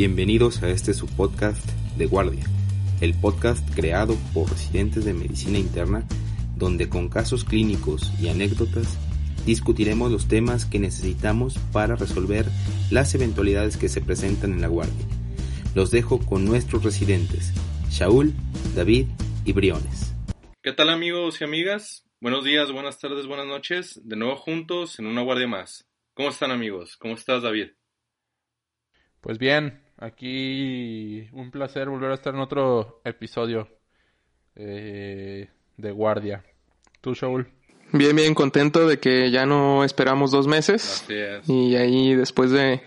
Bienvenidos a este su podcast de Guardia, el podcast creado por residentes de medicina interna, donde con casos clínicos y anécdotas discutiremos los temas que necesitamos para resolver las eventualidades que se presentan en la Guardia. Los dejo con nuestros residentes, Shaul, David y Briones. ¿Qué tal amigos y amigas? Buenos días, buenas tardes, buenas noches. De nuevo juntos en una guardia más. ¿Cómo están amigos? ¿Cómo estás David? Pues bien, aquí un placer volver a estar en otro episodio eh, de guardia. ¿Tú, Shaul? Bien, bien, contento de que ya no esperamos dos meses. Así es. Y ahí después de,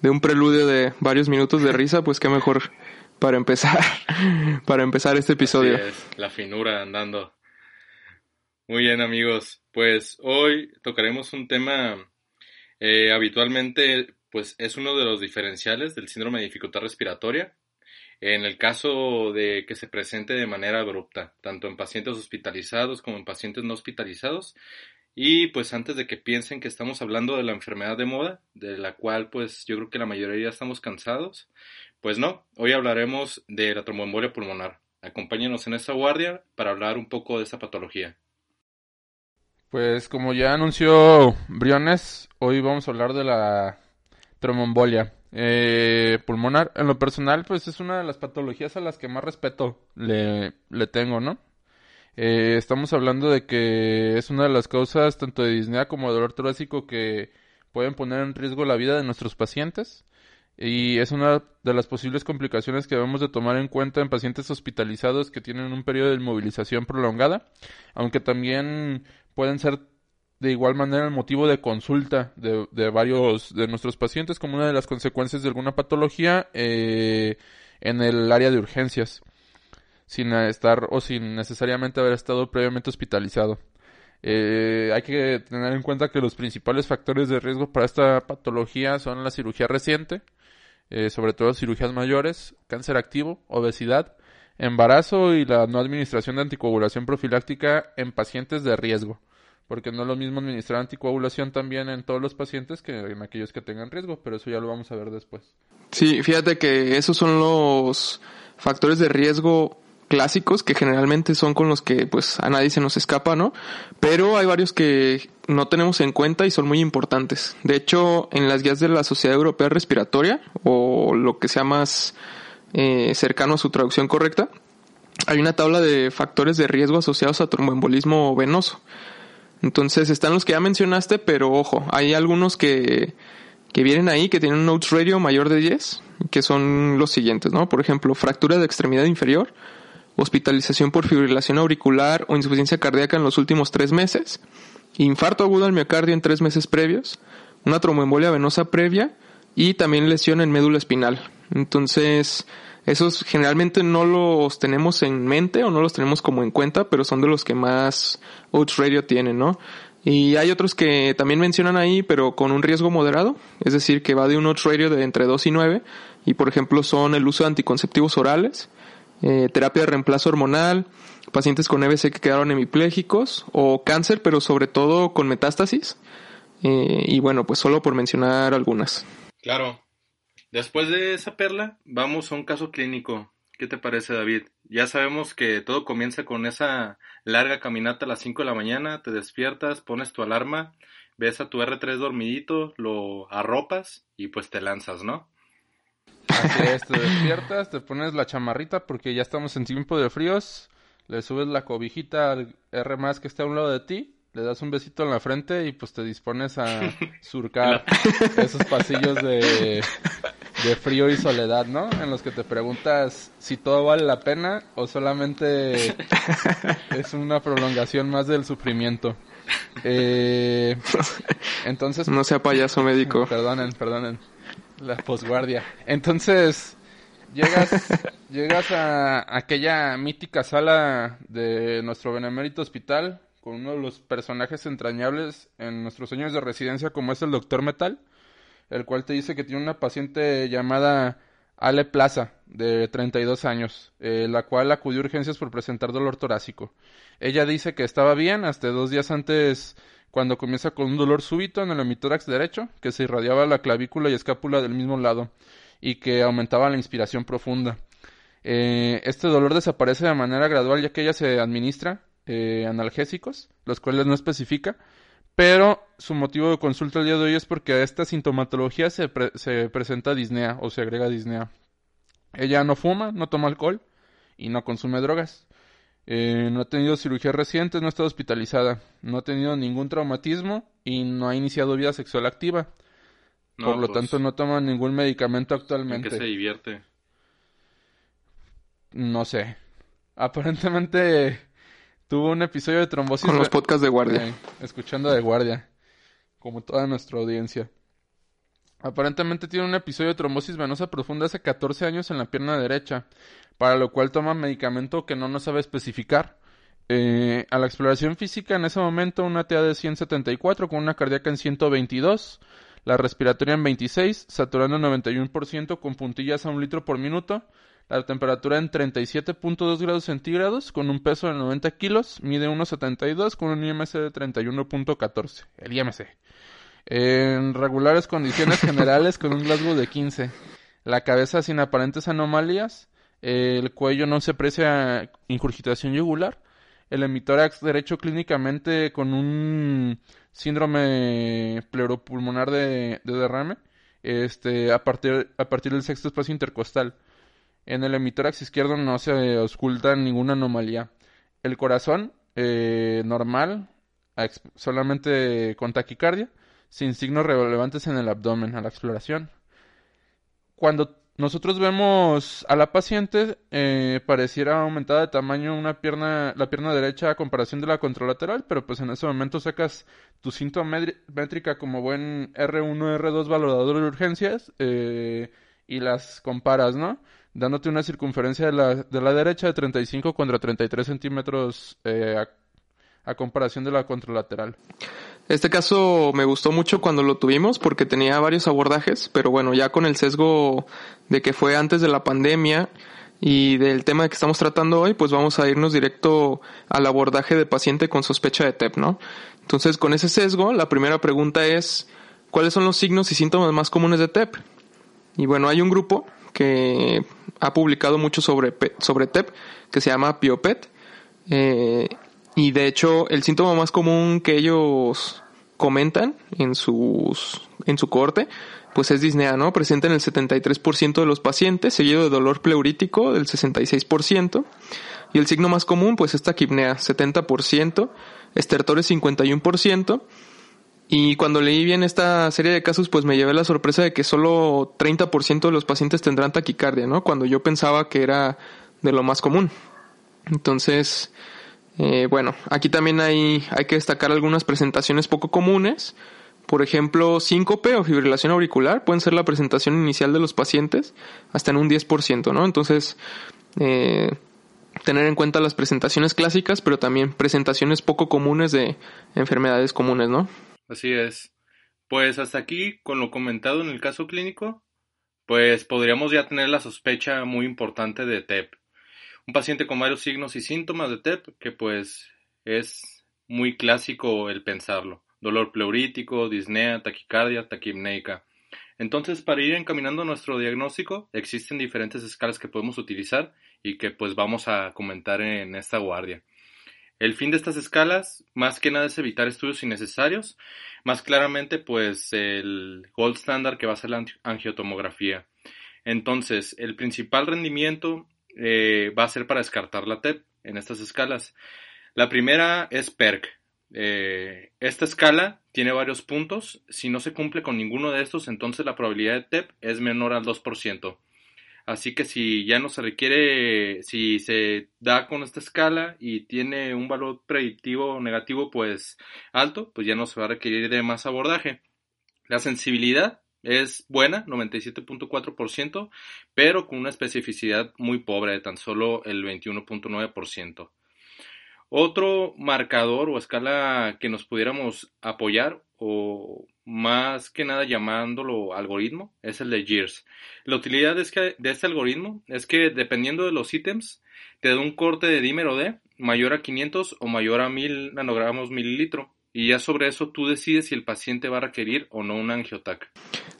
de un preludio de varios minutos de risa, pues qué mejor para empezar, para empezar este episodio. Así es, la finura andando. Muy bien amigos, pues hoy tocaremos un tema eh, habitualmente pues es uno de los diferenciales del síndrome de dificultad respiratoria. En el caso de que se presente de manera abrupta, tanto en pacientes hospitalizados como en pacientes no hospitalizados. Y pues antes de que piensen que estamos hablando de la enfermedad de moda, de la cual pues yo creo que la mayoría estamos cansados, pues no, hoy hablaremos de la tromboembolia pulmonar. Acompáñenos en esta guardia para hablar un poco de esta patología. Pues como ya anunció Briones, hoy vamos a hablar de la tromboembolia eh, pulmonar. En lo personal, pues es una de las patologías a las que más respeto le, le tengo, ¿no? Eh, estamos hablando de que es una de las causas tanto de disnea como de dolor torácico que pueden poner en riesgo la vida de nuestros pacientes y es una de las posibles complicaciones que debemos de tomar en cuenta en pacientes hospitalizados que tienen un periodo de inmovilización prolongada, aunque también pueden ser de igual manera el motivo de consulta de, de, varios de nuestros pacientes como una de las consecuencias de alguna patología eh, en el área de urgencias sin estar o sin necesariamente haber estado previamente hospitalizado. Eh, hay que tener en cuenta que los principales factores de riesgo para esta patología son la cirugía reciente, eh, sobre todo cirugías mayores, cáncer activo, obesidad, embarazo y la no administración de anticoagulación profiláctica en pacientes de riesgo porque no es lo mismo administrar anticoagulación también en todos los pacientes que en aquellos que tengan riesgo, pero eso ya lo vamos a ver después. Sí, fíjate que esos son los factores de riesgo clásicos que generalmente son con los que pues a nadie se nos escapa, ¿no? Pero hay varios que no tenemos en cuenta y son muy importantes. De hecho, en las guías de la Sociedad Europea Respiratoria, o lo que sea más eh, cercano a su traducción correcta, hay una tabla de factores de riesgo asociados a tromboembolismo venoso. Entonces están los que ya mencionaste, pero ojo, hay algunos que, que vienen ahí que tienen un notes radio mayor de 10, que son los siguientes, ¿no? Por ejemplo, fractura de extremidad inferior, hospitalización por fibrilación auricular o insuficiencia cardíaca en los últimos tres meses, infarto agudo al miocardio en tres meses previos, una tromboembolia venosa previa y también lesión en médula espinal. Entonces, esos generalmente no los tenemos en mente o no los tenemos como en cuenta, pero son de los que más Oats Radio tienen, ¿no? Y hay otros que también mencionan ahí, pero con un riesgo moderado, es decir, que va de un Oats Radio de entre 2 y 9, y por ejemplo son el uso de anticonceptivos orales, eh, terapia de reemplazo hormonal, pacientes con EBC que quedaron hemipléjicos, o cáncer, pero sobre todo con metástasis. Eh, y bueno, pues solo por mencionar algunas. Claro, Después de esa perla, vamos a un caso clínico. ¿Qué te parece, David? Ya sabemos que todo comienza con esa larga caminata a las 5 de la mañana, te despiertas, pones tu alarma, ves a tu R3 dormidito, lo arropas y pues te lanzas, ¿no? Así es, te despiertas, te pones la chamarrita porque ya estamos en tiempo de fríos, le subes la cobijita al R más que está a un lado de ti, le das un besito en la frente y pues te dispones a surcar esos pasillos de, de frío y soledad, ¿no? En los que te preguntas si todo vale la pena o solamente es una prolongación más del sufrimiento. Eh, entonces... No sea payaso médico. Perdonen, perdonen. La posguardia. Entonces, llegas, llegas a aquella mítica sala de nuestro benemérito hospital con uno de los personajes entrañables en nuestros años de residencia como es el Doctor Metal el cual te dice que tiene una paciente llamada Ale Plaza, de 32 años, eh, la cual acudió a urgencias por presentar dolor torácico. Ella dice que estaba bien hasta dos días antes cuando comienza con un dolor súbito en el hemitórax derecho, que se irradiaba la clavícula y escápula del mismo lado. y que aumentaba la inspiración profunda. Eh, este dolor desaparece de manera gradual ya que ella se administra eh, analgésicos, los cuales no especifica, pero su motivo de consulta el día de hoy es porque a esta sintomatología se, se presenta disnea o se agrega disnea. Ella no fuma, no toma alcohol y no consume drogas. Eh, no ha tenido cirugía reciente, no ha estado hospitalizada, no ha tenido ningún traumatismo y no ha iniciado vida sexual activa. Por lo pues, tanto, no toma ningún medicamento actualmente. ¿En qué se divierte? No sé. Aparentemente tuvo un episodio de trombosis. Con los podcasts de guardia. escuchando de guardia. Como toda nuestra audiencia. Aparentemente tiene un episodio de trombosis venosa profunda hace 14 años en la pierna derecha, para lo cual toma medicamento que no nos sabe especificar. Eh, a la exploración física en ese momento una TA de 174 con una cardíaca en 122, la respiratoria en 26, saturando en 91% con puntillas a un litro por minuto, la temperatura en 37.2 grados centígrados con un peso de 90 kilos, mide 1.72 con un IMC de 31.14, el IMC. En regulares condiciones generales con un Glasgow de 15. La cabeza sin aparentes anomalías. El cuello no se aprecia incurgitación yugular. El emitórax derecho clínicamente con un síndrome pleuropulmonar de, derrame. Este, a partir, a partir del sexto espacio intercostal. En el emitórax izquierdo no se oculta ninguna anomalía. El corazón, eh, normal, solamente con taquicardia sin signos relevantes en el abdomen a la exploración. Cuando nosotros vemos a la paciente, eh, pareciera aumentada de tamaño una pierna, la pierna derecha a comparación de la contralateral, pero pues en ese momento sacas tu síntoma métrica como buen R1, R2 valorador de urgencias eh, y las comparas, ¿no? Dándote una circunferencia de la, de la derecha de 35 contra 33 centímetros eh, a, a comparación de la contralateral. Este caso me gustó mucho cuando lo tuvimos porque tenía varios abordajes, pero bueno, ya con el sesgo de que fue antes de la pandemia y del tema que estamos tratando hoy, pues vamos a irnos directo al abordaje de paciente con sospecha de TEP, ¿no? Entonces, con ese sesgo, la primera pregunta es, ¿cuáles son los signos y síntomas más comunes de TEP? Y bueno, hay un grupo que ha publicado mucho sobre, sobre TEP, que se llama PIOPET, eh, y de hecho, el síntoma más común que ellos comentan en sus en su corte, pues es disnea, ¿no? Presente en el 73% de los pacientes, seguido de dolor pleurítico del 66%, y el signo más común pues es taquipnea, 70%, estertores 51%, y cuando leí bien esta serie de casos, pues me llevé la sorpresa de que solo 30% de los pacientes tendrán taquicardia, ¿no? Cuando yo pensaba que era de lo más común. Entonces, eh, bueno, aquí también hay, hay que destacar algunas presentaciones poco comunes. Por ejemplo, síncope o fibrilación auricular pueden ser la presentación inicial de los pacientes hasta en un 10%, ¿no? Entonces, eh, tener en cuenta las presentaciones clásicas, pero también presentaciones poco comunes de enfermedades comunes, ¿no? Así es. Pues hasta aquí, con lo comentado en el caso clínico, pues podríamos ya tener la sospecha muy importante de TEP un paciente con varios signos y síntomas de TEP, que pues es muy clásico el pensarlo. Dolor pleurítico, disnea, taquicardia, taquipneica. Entonces, para ir encaminando nuestro diagnóstico, existen diferentes escalas que podemos utilizar y que pues vamos a comentar en esta guardia. El fin de estas escalas, más que nada, es evitar estudios innecesarios, más claramente, pues el gold standard que va a ser la angiotomografía. Entonces, el principal rendimiento eh, va a ser para descartar la TEP en estas escalas. La primera es PERC. Eh, esta escala tiene varios puntos. Si no se cumple con ninguno de estos, entonces la probabilidad de TEP es menor al 2%. Así que si ya no se requiere, si se da con esta escala y tiene un valor predictivo negativo pues alto, pues ya no se va a requerir de más abordaje. La sensibilidad es buena, 97.4%, pero con una especificidad muy pobre de tan solo el 21.9%. Otro marcador o escala que nos pudiéramos apoyar o más que nada llamándolo algoritmo es el de GEARS. La utilidad de este algoritmo es que dependiendo de los ítems te da un corte de dímero D mayor a 500 o mayor a 1000 nanogramos mililitro y ya sobre eso tú decides si el paciente va a requerir o no un angiotac.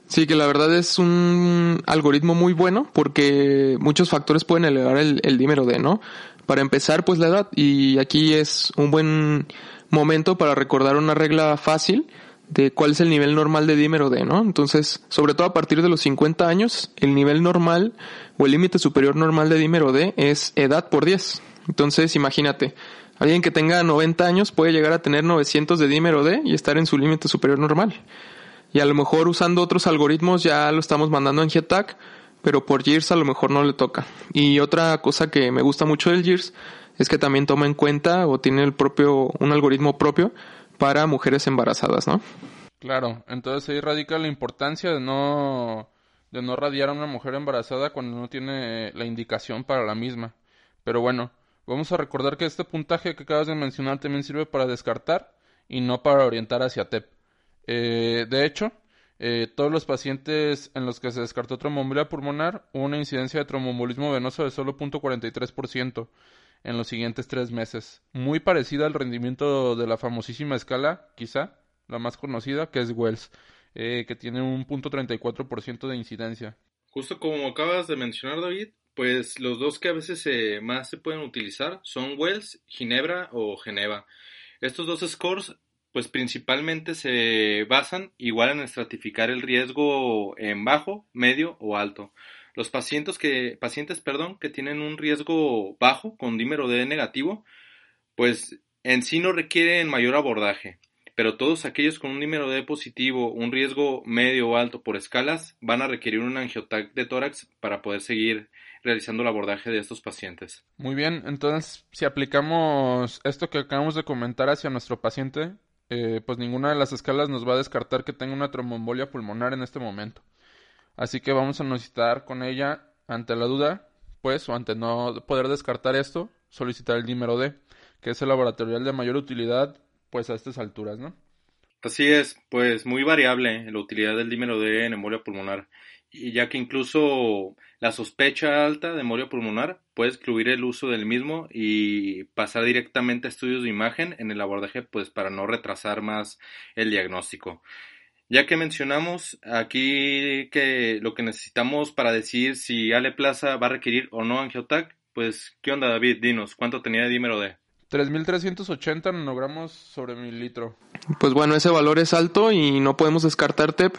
Sí, que la verdad es un algoritmo muy bueno porque muchos factores pueden elevar el, el dímero D, ¿no? Para empezar, pues la edad. Y aquí es un buen momento para recordar una regla fácil de cuál es el nivel normal de dímero D, ¿no? Entonces, sobre todo a partir de los 50 años, el nivel normal o el límite superior normal de dímero D es edad por 10. Entonces, imagínate, alguien que tenga 90 años puede llegar a tener 900 de dímero D y estar en su límite superior normal. Y a lo mejor usando otros algoritmos ya lo estamos mandando en GETAC, pero por GIRS a lo mejor no le toca. Y otra cosa que me gusta mucho del GIRS es que también toma en cuenta o tiene el propio, un algoritmo propio para mujeres embarazadas, ¿no? Claro, entonces ahí radica la importancia de no, de no radiar a una mujer embarazada cuando no tiene la indicación para la misma. Pero bueno, vamos a recordar que este puntaje que acabas de mencionar también sirve para descartar y no para orientar hacia TEP. Eh, de hecho, eh, todos los pacientes en los que se descartó tromboembolia pulmonar una incidencia de tromboembolismo venoso de solo 0.43% en los siguientes tres meses, muy parecida al rendimiento de la famosísima escala, quizá la más conocida, que es Wells, eh, que tiene un punto 34% de incidencia. Justo como acabas de mencionar, David, pues los dos que a veces más se pueden utilizar son Wells, Ginebra o Geneva. Estos dos scores pues principalmente se basan igual en estratificar el riesgo en bajo, medio o alto. Los pacientes que, pacientes, perdón, que tienen un riesgo bajo con dímero D negativo, pues en sí no requieren mayor abordaje, pero todos aquellos con un dímero D positivo, un riesgo medio o alto por escalas, van a requerir un angiotac de tórax para poder seguir realizando el abordaje de estos pacientes. Muy bien, entonces si aplicamos esto que acabamos de comentar hacia nuestro paciente, eh, pues ninguna de las escalas nos va a descartar que tenga una tromboembolia pulmonar en este momento. Así que vamos a necesitar con ella, ante la duda, pues, o ante no poder descartar esto, solicitar el dímero D, que es el laboratorial de mayor utilidad, pues, a estas alturas, ¿no? Así es, pues muy variable la utilidad del dímero D en embolia pulmonar, y ya que incluso la sospecha alta de embolia pulmonar puede excluir el uso del mismo y pasar directamente a estudios de imagen en el abordaje, pues para no retrasar más el diagnóstico. Ya que mencionamos aquí que lo que necesitamos para decir si Ale Plaza va a requerir o no angiotac, pues, ¿qué onda David? Dinos, ¿cuánto tenía de dímero D? 3.380 nanogramos sobre mililitro. Pues bueno, ese valor es alto y no podemos descartar TEP,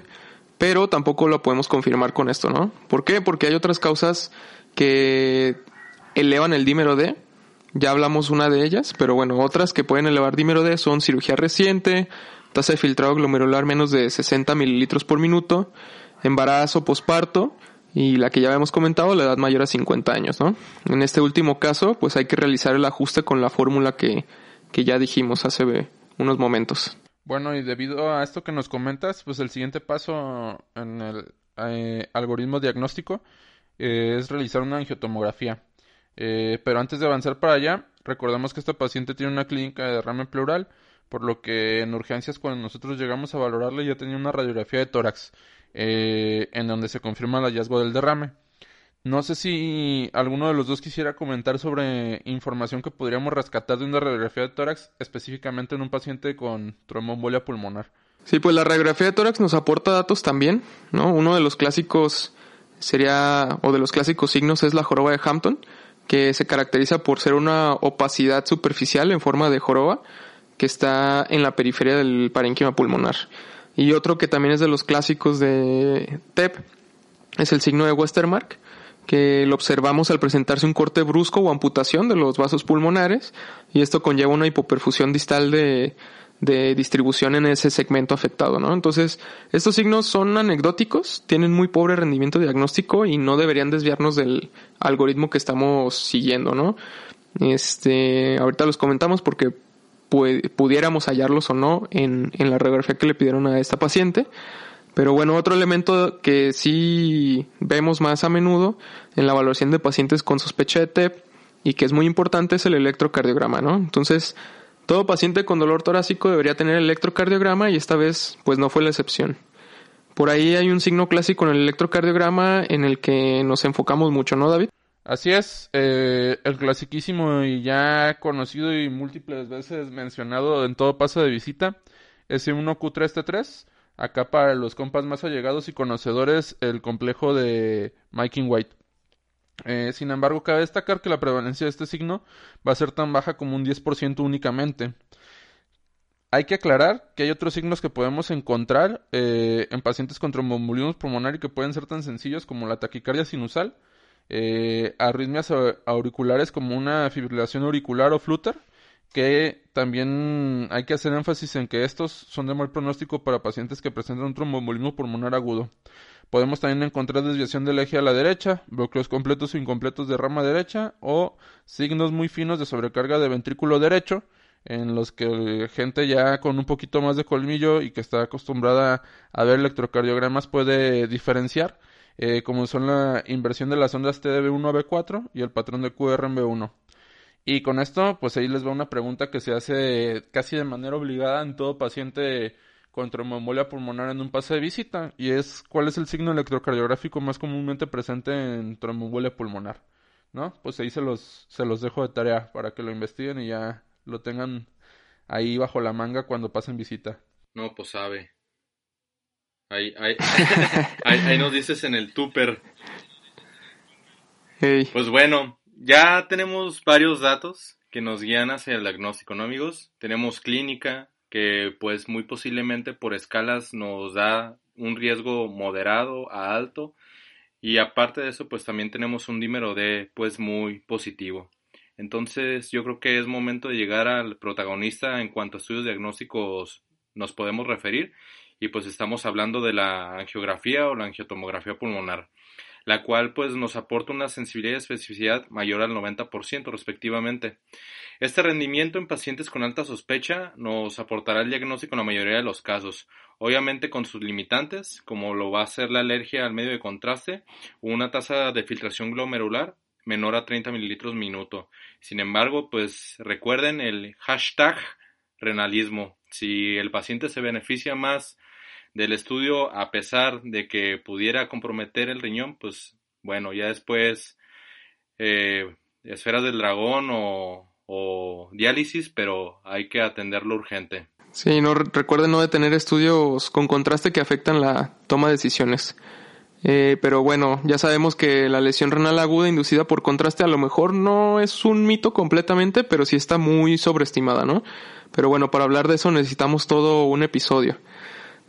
pero tampoco lo podemos confirmar con esto, ¿no? ¿Por qué? Porque hay otras causas que elevan el dímero D. Ya hablamos una de ellas, pero bueno, otras que pueden elevar dímero D son cirugía reciente, tasa de filtrado glomerular menos de 60 mililitros por minuto, embarazo, posparto y la que ya habíamos comentado, la edad mayor a 50 años, ¿no? En este último caso, pues hay que realizar el ajuste con la fórmula que, que ya dijimos hace unos momentos. Bueno, y debido a esto que nos comentas, pues el siguiente paso en el eh, algoritmo diagnóstico eh, es realizar una angiotomografía. Eh, pero antes de avanzar para allá, recordemos que esta paciente tiene una clínica de derrame pleural por lo que en urgencias cuando nosotros llegamos a valorarle ya tenía una radiografía de tórax eh, en donde se confirma el hallazgo del derrame. No sé si alguno de los dos quisiera comentar sobre información que podríamos rescatar de una radiografía de tórax, específicamente en un paciente con tromboembolia pulmonar. Sí, pues la radiografía de tórax nos aporta datos también, ¿no? Uno de los clásicos sería, o de los clásicos signos es la joroba de Hampton, que se caracteriza por ser una opacidad superficial en forma de joroba, que está en la periferia del parénquima pulmonar. Y otro que también es de los clásicos de TEP es el signo de Westermark, que lo observamos al presentarse un corte brusco o amputación de los vasos pulmonares y esto conlleva una hipoperfusión distal de, de distribución en ese segmento afectado, ¿no? Entonces, estos signos son anecdóticos, tienen muy pobre rendimiento diagnóstico y no deberían desviarnos del algoritmo que estamos siguiendo, ¿no? Este, ahorita los comentamos porque pudiéramos hallarlos o no en, en la radiografía que le pidieron a esta paciente. Pero bueno, otro elemento que sí vemos más a menudo en la evaluación de pacientes con sospecha de TEP y que es muy importante es el electrocardiograma, ¿no? Entonces, todo paciente con dolor torácico debería tener electrocardiograma y esta vez pues no fue la excepción. Por ahí hay un signo clásico en el electrocardiograma en el que nos enfocamos mucho, ¿no, David? Así es, eh, el clasiquísimo y ya conocido y múltiples veces mencionado en todo paso de visita, S1Q3T3, Acá para los compas más allegados y conocedores, el complejo de Mike White. Eh, sin embargo, cabe destacar que la prevalencia de este signo va a ser tan baja como un 10% únicamente. Hay que aclarar que hay otros signos que podemos encontrar eh, en pacientes con tromboembolismo pulmonar que pueden ser tan sencillos como la taquicardia sinusal, eh, arritmias auriculares como una fibrilación auricular o flutter, que también hay que hacer énfasis en que estos son de mal pronóstico para pacientes que presentan un tromboembolismo pulmonar agudo. Podemos también encontrar desviación del eje a la derecha, bloqueos completos o incompletos de rama derecha o signos muy finos de sobrecarga de ventrículo derecho en los que gente ya con un poquito más de colmillo y que está acostumbrada a ver electrocardiogramas puede diferenciar, eh, como son la inversión de las ondas T de B1 a B4 y el patrón de QR en B1. Y con esto, pues ahí les va una pregunta que se hace casi de manera obligada en todo paciente con tromboembolia pulmonar en un pase de visita y es cuál es el signo electrocardiográfico más comúnmente presente en tromboembolia pulmonar, ¿no? Pues ahí se los se los dejo de tarea para que lo investiguen y ya lo tengan ahí bajo la manga cuando pasen visita. No, pues sabe. Ahí, ahí, ahí, nos dices en el tuper. Pues bueno, ya tenemos varios datos que nos guían hacia el diagnóstico, ¿no, amigos? Tenemos clínica, que pues muy posiblemente por escalas nos da un riesgo moderado a alto y aparte de eso pues también tenemos un dímero D pues muy positivo. Entonces yo creo que es momento de llegar al protagonista en cuanto a estudios diagnósticos nos podemos referir y pues estamos hablando de la angiografía o la angiotomografía pulmonar la cual pues nos aporta una sensibilidad y especificidad mayor al 90% respectivamente. Este rendimiento en pacientes con alta sospecha nos aportará el diagnóstico en la mayoría de los casos, obviamente con sus limitantes, como lo va a ser la alergia al medio de contraste o una tasa de filtración glomerular menor a 30 mililitros minuto. Sin embargo, pues recuerden el hashtag renalismo. Si el paciente se beneficia más del estudio a pesar de que pudiera comprometer el riñón, pues bueno, ya después eh, esferas del dragón o, o diálisis, pero hay que atenderlo urgente. Sí, no recuerden no detener estudios con contraste que afectan la toma de decisiones. Eh, pero bueno, ya sabemos que la lesión renal aguda inducida por contraste a lo mejor no es un mito completamente, pero sí está muy sobreestimada, ¿no? Pero bueno, para hablar de eso necesitamos todo un episodio.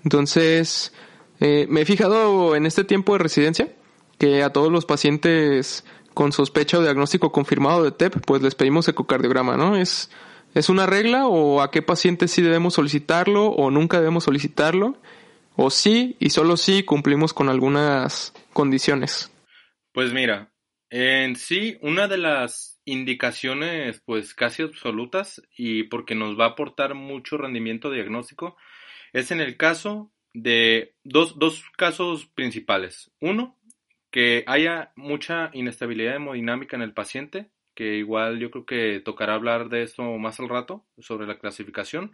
Entonces, eh, me he fijado en este tiempo de residencia que a todos los pacientes con sospecha o diagnóstico confirmado de TEP, pues les pedimos ecocardiograma, ¿no? ¿Es, ¿Es una regla o a qué pacientes sí debemos solicitarlo o nunca debemos solicitarlo? ¿O sí y solo sí cumplimos con algunas condiciones? Pues mira, en sí, una de las indicaciones pues casi absolutas y porque nos va a aportar mucho rendimiento diagnóstico es en el caso de dos, dos casos principales. Uno, que haya mucha inestabilidad hemodinámica en el paciente, que igual yo creo que tocará hablar de esto más al rato, sobre la clasificación,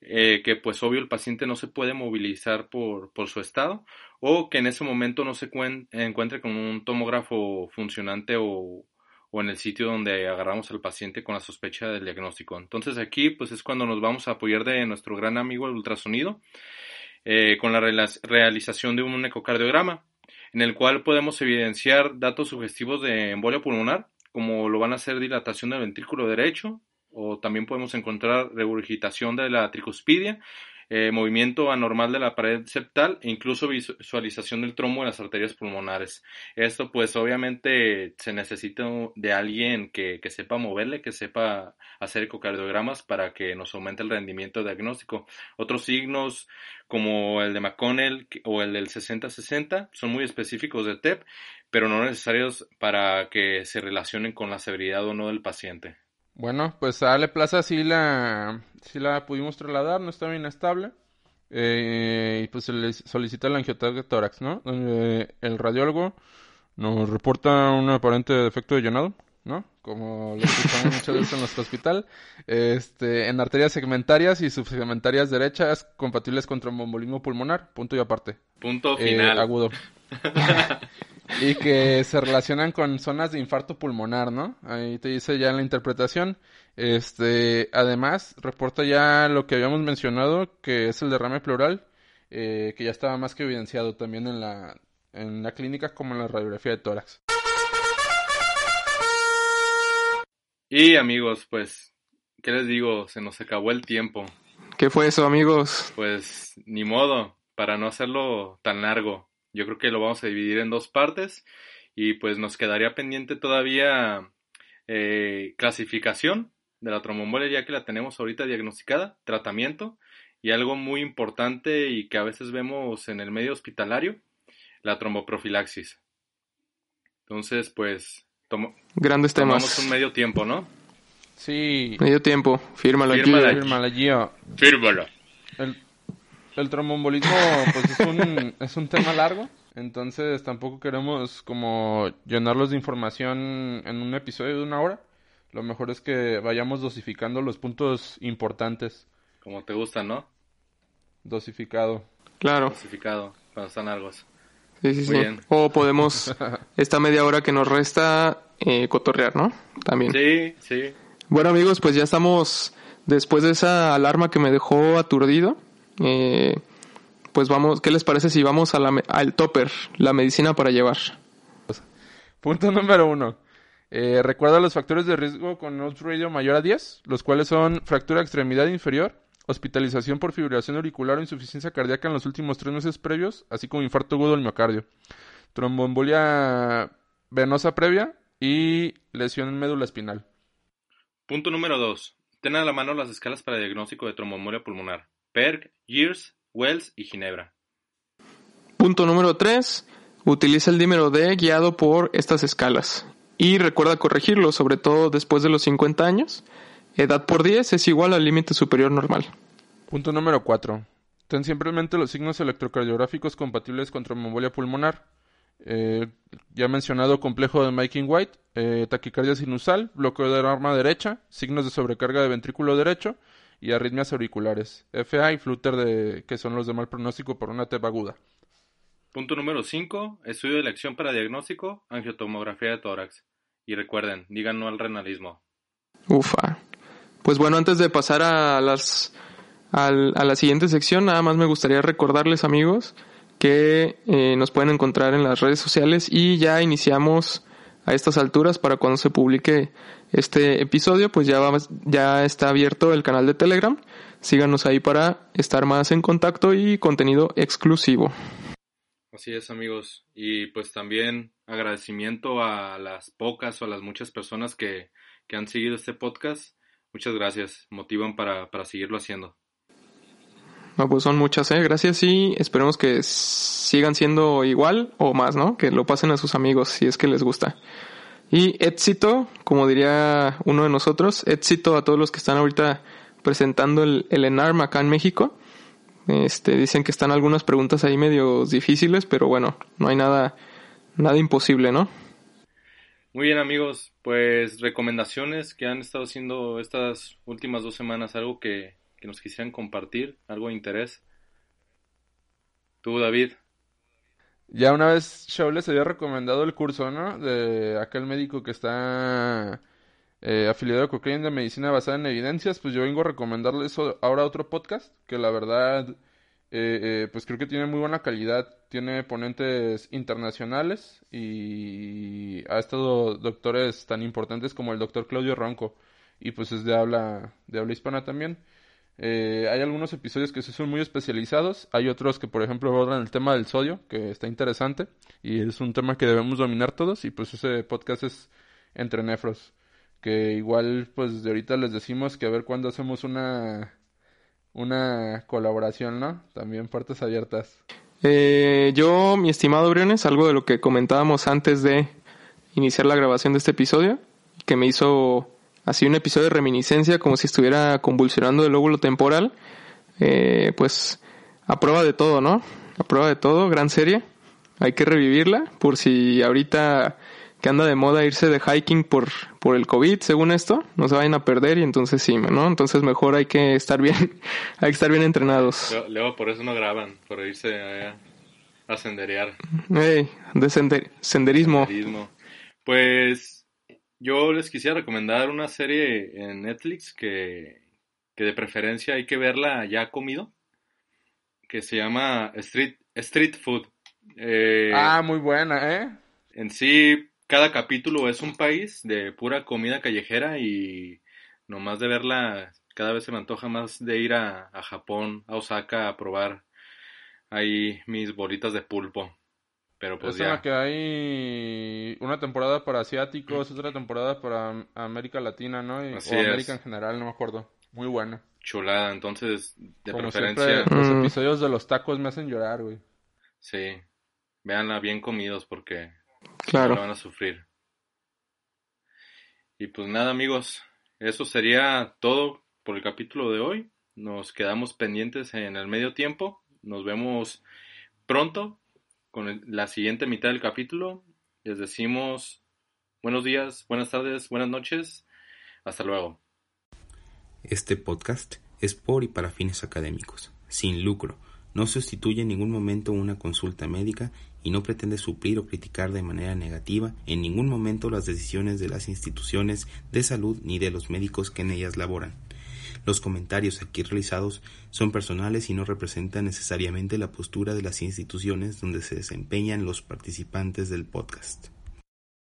eh, que pues obvio el paciente no se puede movilizar por, por su estado, o que en ese momento no se encuentre con un tomógrafo funcionante o, o en el sitio donde agarramos al paciente con la sospecha del diagnóstico. Entonces aquí pues es cuando nos vamos a apoyar de nuestro gran amigo el ultrasonido eh, con la realización de un ecocardiograma en el cual podemos evidenciar datos sugestivos de embolia pulmonar, como lo van a ser dilatación del ventrículo derecho, o también podemos encontrar regurgitación de la tricuspidia, eh, movimiento anormal de la pared septal e incluso visualización del trombo en las arterias pulmonares. Esto pues obviamente se necesita de alguien que, que sepa moverle, que sepa hacer ecocardiogramas para que nos aumente el rendimiento diagnóstico. Otros signos como el de McConnell o el del 60-60 son muy específicos de TEP, pero no necesarios para que se relacionen con la severidad o no del paciente. Bueno, pues a Ale Plaza sí la, sí la pudimos trasladar, no estaba inestable. Eh, y pues se le solicita el angiotórax tórax, ¿no? el radiólogo nos reporta un aparente defecto de llenado, ¿no? Como lo escuchamos muchas veces en nuestro hospital. Este, en arterias segmentarias y subsegmentarias derechas compatibles con tromboembolismo pulmonar, punto y aparte. Punto eh, final. agudo. y que se relacionan con zonas de infarto pulmonar, ¿no? Ahí te dice ya la interpretación. Este, además, reporta ya lo que habíamos mencionado, que es el derrame pleural eh, que ya estaba más que evidenciado también en la, en la clínica como en la radiografía de tórax. Y amigos, pues, ¿qué les digo? Se nos acabó el tiempo. ¿Qué fue eso, amigos? Pues ni modo, para no hacerlo tan largo. Yo creo que lo vamos a dividir en dos partes y pues nos quedaría pendiente todavía eh, clasificación de la trombombolia ya que la tenemos ahorita diagnosticada, tratamiento y algo muy importante y que a veces vemos en el medio hospitalario, la tromboprofilaxis. Entonces, pues, tomo, Grandes tomamos temas. un medio tiempo, ¿no? Sí, Medio tiempo. Fírmalo aquí. Fírmala. fírmala, Gio. Fírmalo. El, el trombombolismo pues es un, es un tema largo, entonces tampoco queremos como llenarlos de información en un episodio de una hora. Lo mejor es que vayamos dosificando los puntos importantes. Como te gusta, ¿no? Dosificado. Claro. Clasificado, cuando están largos. Sí, sí, Muy sí. bien. O podemos, esta media hora que nos resta, eh, cotorrear, ¿no? También. Sí, sí. Bueno, amigos, pues ya estamos después de esa alarma que me dejó aturdido. Eh, pues vamos, ¿qué les parece si vamos a la me- al topper, la medicina para llevar? Punto número uno. Eh, recuerda los factores de riesgo con Nose Radio mayor a 10, los cuales son fractura extremidad inferior, hospitalización por fibrilación auricular o insuficiencia cardíaca en los últimos tres meses previos, así como infarto agudo del miocardio, tromboembolia venosa previa y lesión en médula espinal. Punto número 2. Ten a la mano las escalas para diagnóstico de tromboembolia pulmonar. PERG, Years, Wells y Ginebra. Punto número 3. Utiliza el dímero D guiado por estas escalas. Y recuerda corregirlo, sobre todo después de los 50 años. Edad por 10 es igual al límite superior normal. Punto número 4. Ten siempre en mente los signos electrocardiográficos compatibles con tromboembolia pulmonar. Eh, ya mencionado complejo de Making White, eh, taquicardia sinusal, bloqueo del arma derecha, signos de sobrecarga de ventrículo derecho y arritmias auriculares. FA y flutter de, que son los de mal pronóstico por una TEP aguda. Punto número 5. Estudio de elección para diagnóstico, angiotomografía de tórax. Y recuerden, digan no al renalismo. Ufa. Pues bueno, antes de pasar a las al- a la siguiente sección, nada más me gustaría recordarles, amigos, que eh, nos pueden encontrar en las redes sociales y ya iniciamos a estas alturas para cuando se publique este episodio, pues ya va- ya está abierto el canal de Telegram. Síganos ahí para estar más en contacto y contenido exclusivo. Así es, amigos. Y pues también agradecimiento a las pocas o a las muchas personas que, que han seguido este podcast. Muchas gracias. Motivan para, para seguirlo haciendo. Pues son muchas, ¿eh? Gracias y esperemos que sigan siendo igual o más, ¿no? Que lo pasen a sus amigos si es que les gusta. Y éxito, como diría uno de nosotros, éxito a todos los que están ahorita presentando el, el ENARM acá en México. Este, dicen que están algunas preguntas ahí medio difíciles, pero bueno, no hay nada, nada imposible, ¿no? Muy bien, amigos. Pues recomendaciones que han estado haciendo estas últimas dos semanas. Algo que, que nos quisieran compartir. Algo de interés. Tú, David. Ya una vez Shaw les había recomendado el curso, ¿no? De aquel médico que está eh, afiliado a Cochrane de Medicina Basada en Evidencias, pues yo vengo a recomendarles ahora otro podcast que la verdad, eh, eh, pues creo que tiene muy buena calidad, tiene ponentes internacionales y ha estado doctores tan importantes como el doctor Claudio Ronco y pues es de habla, de habla hispana también. Eh, hay algunos episodios que sí son muy especializados, hay otros que por ejemplo abordan el tema del sodio, que está interesante y es un tema que debemos dominar todos y pues ese podcast es entre nefros, que igual pues de ahorita les decimos que a ver cuándo hacemos una una colaboración, ¿no? También puertas abiertas. Eh, yo, mi estimado Briones, algo de lo que comentábamos antes de iniciar la grabación de este episodio, que me hizo así un episodio de reminiscencia, como si estuviera convulsionando el lóbulo temporal, eh, pues a prueba de todo, ¿no? A prueba de todo, gran serie. Hay que revivirla por si ahorita que anda de moda irse de hiking por, por el COVID, según esto, no se vayan a perder y entonces sí, ¿no? Entonces mejor hay que estar bien, hay que estar bien entrenados. Luego, por eso no graban. Por irse a, a senderear. Ey, de sender- senderismo. Senderismo. Pues yo les quisiera recomendar una serie en Netflix que, que de preferencia hay que verla ya comido. que se llama Street, Street Food. Eh, ah, muy buena, ¿eh? En sí, cada capítulo es un país de pura comida callejera y nomás de verla, cada vez se me antoja más de ir a, a Japón, a Osaka, a probar ahí mis bolitas de pulpo. Pero pues es ya. en la que hay una temporada para asiáticos, otra temporada para América Latina, ¿no? Y- Así o es. América en general, no me acuerdo. Muy buena. Chulada, entonces, de Como preferencia, siempre, los Mm. episodios de los tacos me hacen llorar, güey. sí, véanla bien comidos porque no Claro. la van a sufrir. Y pues nada, amigos, eso sería todo por el capítulo de hoy. Nos quedamos pendientes en el medio tiempo. Nos vemos pronto con el- la siguiente mitad del capítulo. Les decimos buenos días, buenas tardes, buenas noches. Hasta luego. Este podcast es por y para fines académicos, sin lucro, no sustituye en ningún momento una consulta médica y no pretende suplir o criticar de manera negativa en ningún momento las decisiones de las instituciones de salud ni de los médicos que en ellas laboran. Los comentarios aquí realizados son personales y no representan necesariamente la postura de las instituciones donde se desempeñan los participantes del podcast.